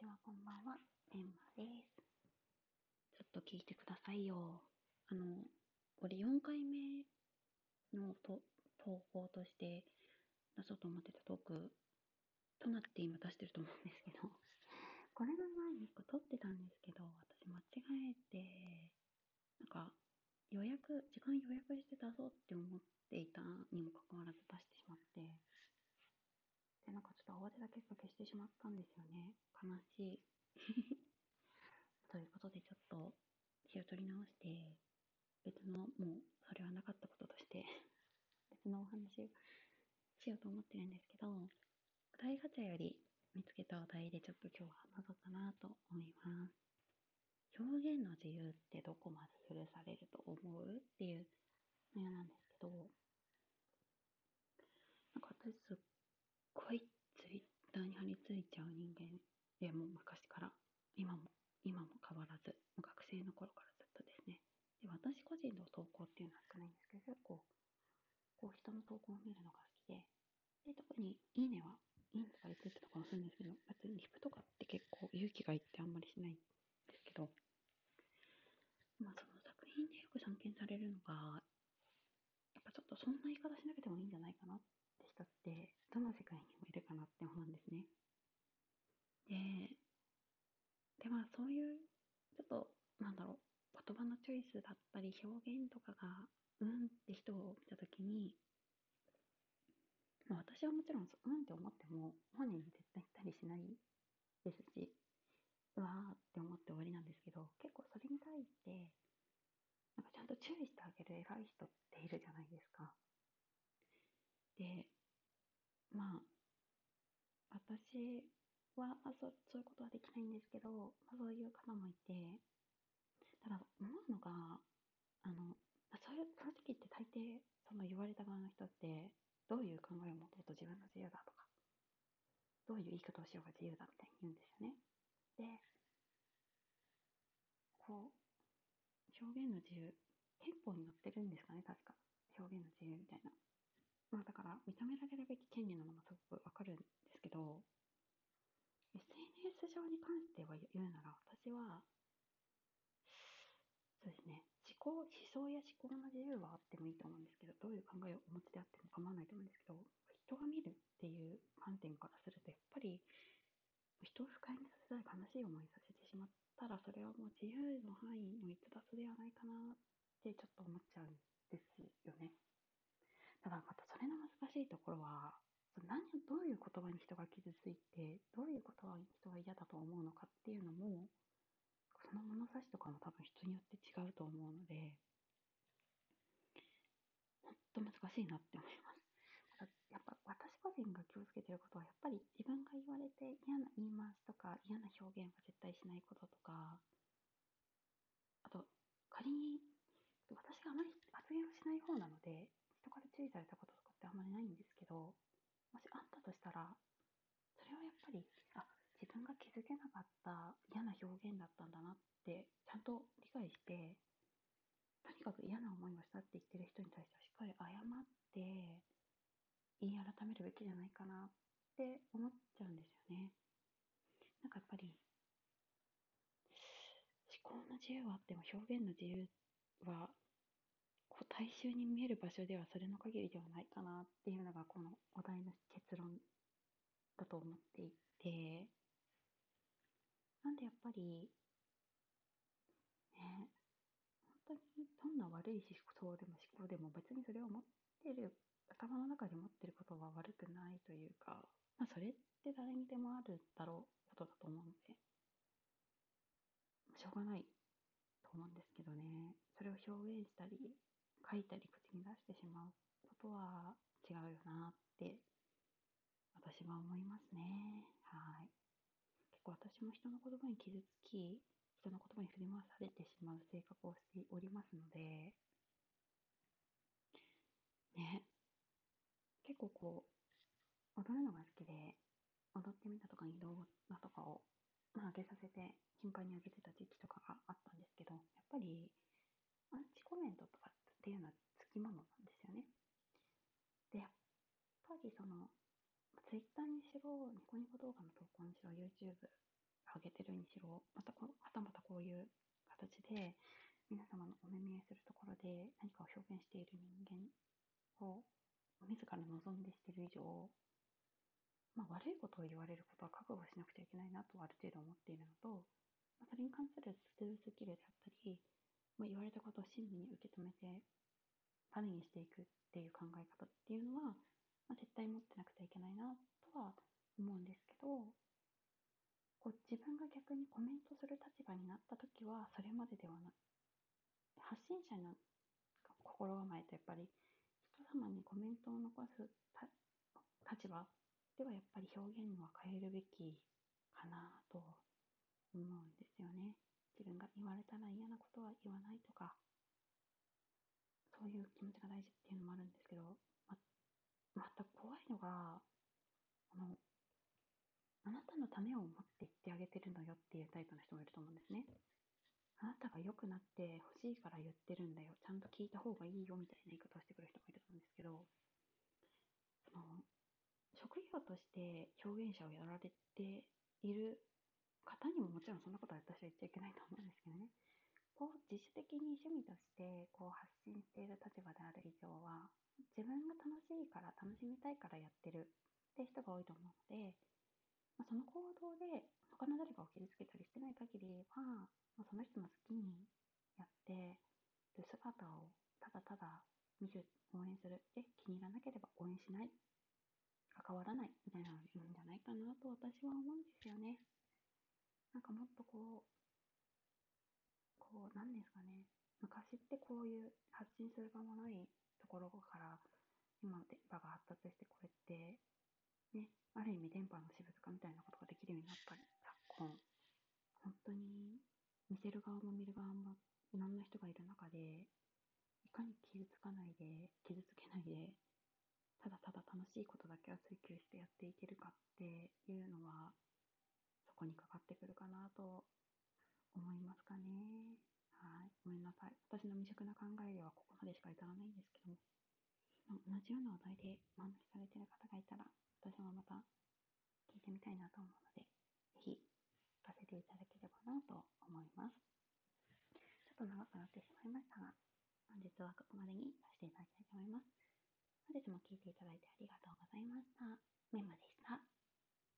してはこんばんは、メンマです。ちょっと聞いてくださいよ。あの、これ4回目のと投稿として出そうと思ってたトークとなって今出してると思うんですけど、これの前に1個撮ってたんですけど、私間違えて、なんか予約、時間予約して出そうって思っていたにもかかわらず出してしまって、なんかちょっと慌てた結果消してしまったんですよね。悲しい。ということでちょっと気を取り直して、別の、もうそれはなかったこととして、別のお話をしようと思ってるんですけど、お題ガチャより見つけたお題でちょっと今日は話そうかなと思います。表現の自由ってどこまで許されると思うっていう内容なんですけど、なんか私すっごいツイッターに張り付いちゃう人間でもう昔から今も今も変わらず学生の頃からずっとですね。で私個人の投稿っていうのは少ないんですけど結構こう人の投稿を見るのが好きでで特に「いいね」はいいねとかリツイートとかもするんですけど別にリプとかって結構勇気がいってあんまりしないんですけどまあその作品でよく散見されるのがやっぱちょっとそんな言い方しなくてもいいんじゃないかなって人ってどの世界にもいるかなって思うんですね。で、でまあそういうちょっとなんだろう言葉のチョイスだったり表現とかがうんって人を見た時に、まあ、私はもちろんうんって思っても本人に絶対言ったりしないですしうわーって思って終わりなんですけど結構それに対してなんかちゃんと注意してあげる偉い人っているじゃないですか。で、まあ、私はあそそういうことはできないんですけど、まあ、そういう方もいて、ただ思うのが、あの、そういう、そういう時って大抵、その言われた側の人って、どういう考えを持とうと自分の自由だとか、どういう言い方をしようが自由だみたいに言うんですよね。で、こう、表現の自由、憲法に載ってるんですかね、確か。表現の自由みたいな。まあだから、認められるべき権利のものすごくわかるんですけど、SNS 上に関しては言うなら、私は、そうですね、思考、思想や思考の自由はあってもいいと思うんですけど、どういう考えをお持ちであっても構わないと思うんですけど、人が見るっていう観点からすると、やっぱり、人を不快にさせたり悲しい思いさせてしまったら、それはもう自由の範囲の逸脱ではないかなってちょっと思っちゃうんですよね。ただまたそれの難しいところは、何どういう言葉に人が傷ついて、どういう言葉に人が嫌だと思うのかっていうのも、その物差しとかも多分人によって違うと思うので、本当難しいなって思います。やっぱ私個人が気をつけてることは、やっぱり自分が言われて嫌な言い回しとか嫌な表現は絶対しないこととか、あと仮に私があまり発言をしない方なので、人から注意されたこととかってあんまりないんですけど、もしあったとしたら、それはやっぱり、あ、自分が気づけなかった嫌な表現だったんだなって、ちゃんと理解して、とにかく嫌な思いをしたって言ってる人に対してはしっかり謝って、言い改めるべきじゃないかなって思っちゃうんですよね。なんかやっぱり、思考の自由はあっても表現の自由は大衆に見える場所ではそれの限りではないかなっていうのがこのお題の結論だと思っていてなんでやっぱりね本当にどんな悪い思想でも思考でも別にそれを持ってる頭の中に持ってることは悪くないというか、まあ、それって誰にでもあるだろうことだと思うのでしょうがないと思うんですけどねそれを表現したり書いたり口に出してしまうことは違うよなって私は思いますね。はい。結構私も人の言葉に傷つき、人の言葉に振り回されてしまう性格をしておりますので、ね。結構こう、踊るのが好きで、踊ってみたとかに動画とかを、まあ、上げさせて、頻繁に上げてた時期とかがあったんですけど、やっぱり、アンチコメントとかっていうのはつきものなんですよね。で、やっぱりその、ツイッターにしろ、ニコニコ動画の投稿にしろ、YouTube 上げてるにしろ、またこはたまたこういう形で皆様のお目見えするところで何かを表現している人間を自ら望んでしてる以上、まあ、悪いことを言われることは覚悟しなくちゃいけないなとある程度思っているのと、まあ、それに関するスルースキルであったり、まあ、言われたことを親身に受け止めて種にしていくっていう考え方っていうのは、まあ、絶対持ってなくちゃいけないなとは思うんですけどこう自分が逆にコメントする立場になった時はそれまでではない発信者の心構えとやっぱり人様にコメントを残す立場ではやっぱり表現は変えるべきかなと思うんですよね。自分が言われたら嫌なことは言わないとかそういう気持ちが大事っていうのもあるんですけどままた怖いのがあのあなたのためを思って言ってあげてるのよっていうタイプの人もいると思うんですね。あなたが良くなって欲しいから言ってるんだよ。ちゃんと聞いた方がいいよみたいな言い方をしてくる人もいると思うんですけど、その職業として表現者をやられている方にももちろんそんなことは私は言っちゃいけないと思うんですけどね。こう自主的に趣味としてこう発信している立場である以上は自分が楽しいから楽しみたいからやってるって人が多いと思うので、まあ、その行動で他の誰かを傷つけたりしてない限りは、まあ、その人の好きにやってる姿をただただ見る応援するで気に入らなければ応援しない関わらないみたいなのがいいんじゃないかなと私は思うんですよね。なんかもっとこう、こう、なんですかね。昔ってこういう発信する場もないところから今電波が発達してこうやってね、ある意味電波の私物化みたいなことができるようになった昨今、本当に見せる側も見る側もいろんな人がいる中で、いかに傷つかないで、傷つけないで、ただただ楽しいことだけは追求してやっていけるかっていうのは、そこにかかってくるかなと思いますかね。はい。ごめんなさい。私の未熟な考えではここまでしか至らないんですけども、同じような話題でお話しされてる方がいたら、私もまた聞いてみたいなと思うので、ぜひ聞かせていただければなと思います。ちょっと長くなってしまいましたが、本日はここまでにさせていただきたいと思います。本日も聞いていただいてありがとうございました。メンマでした。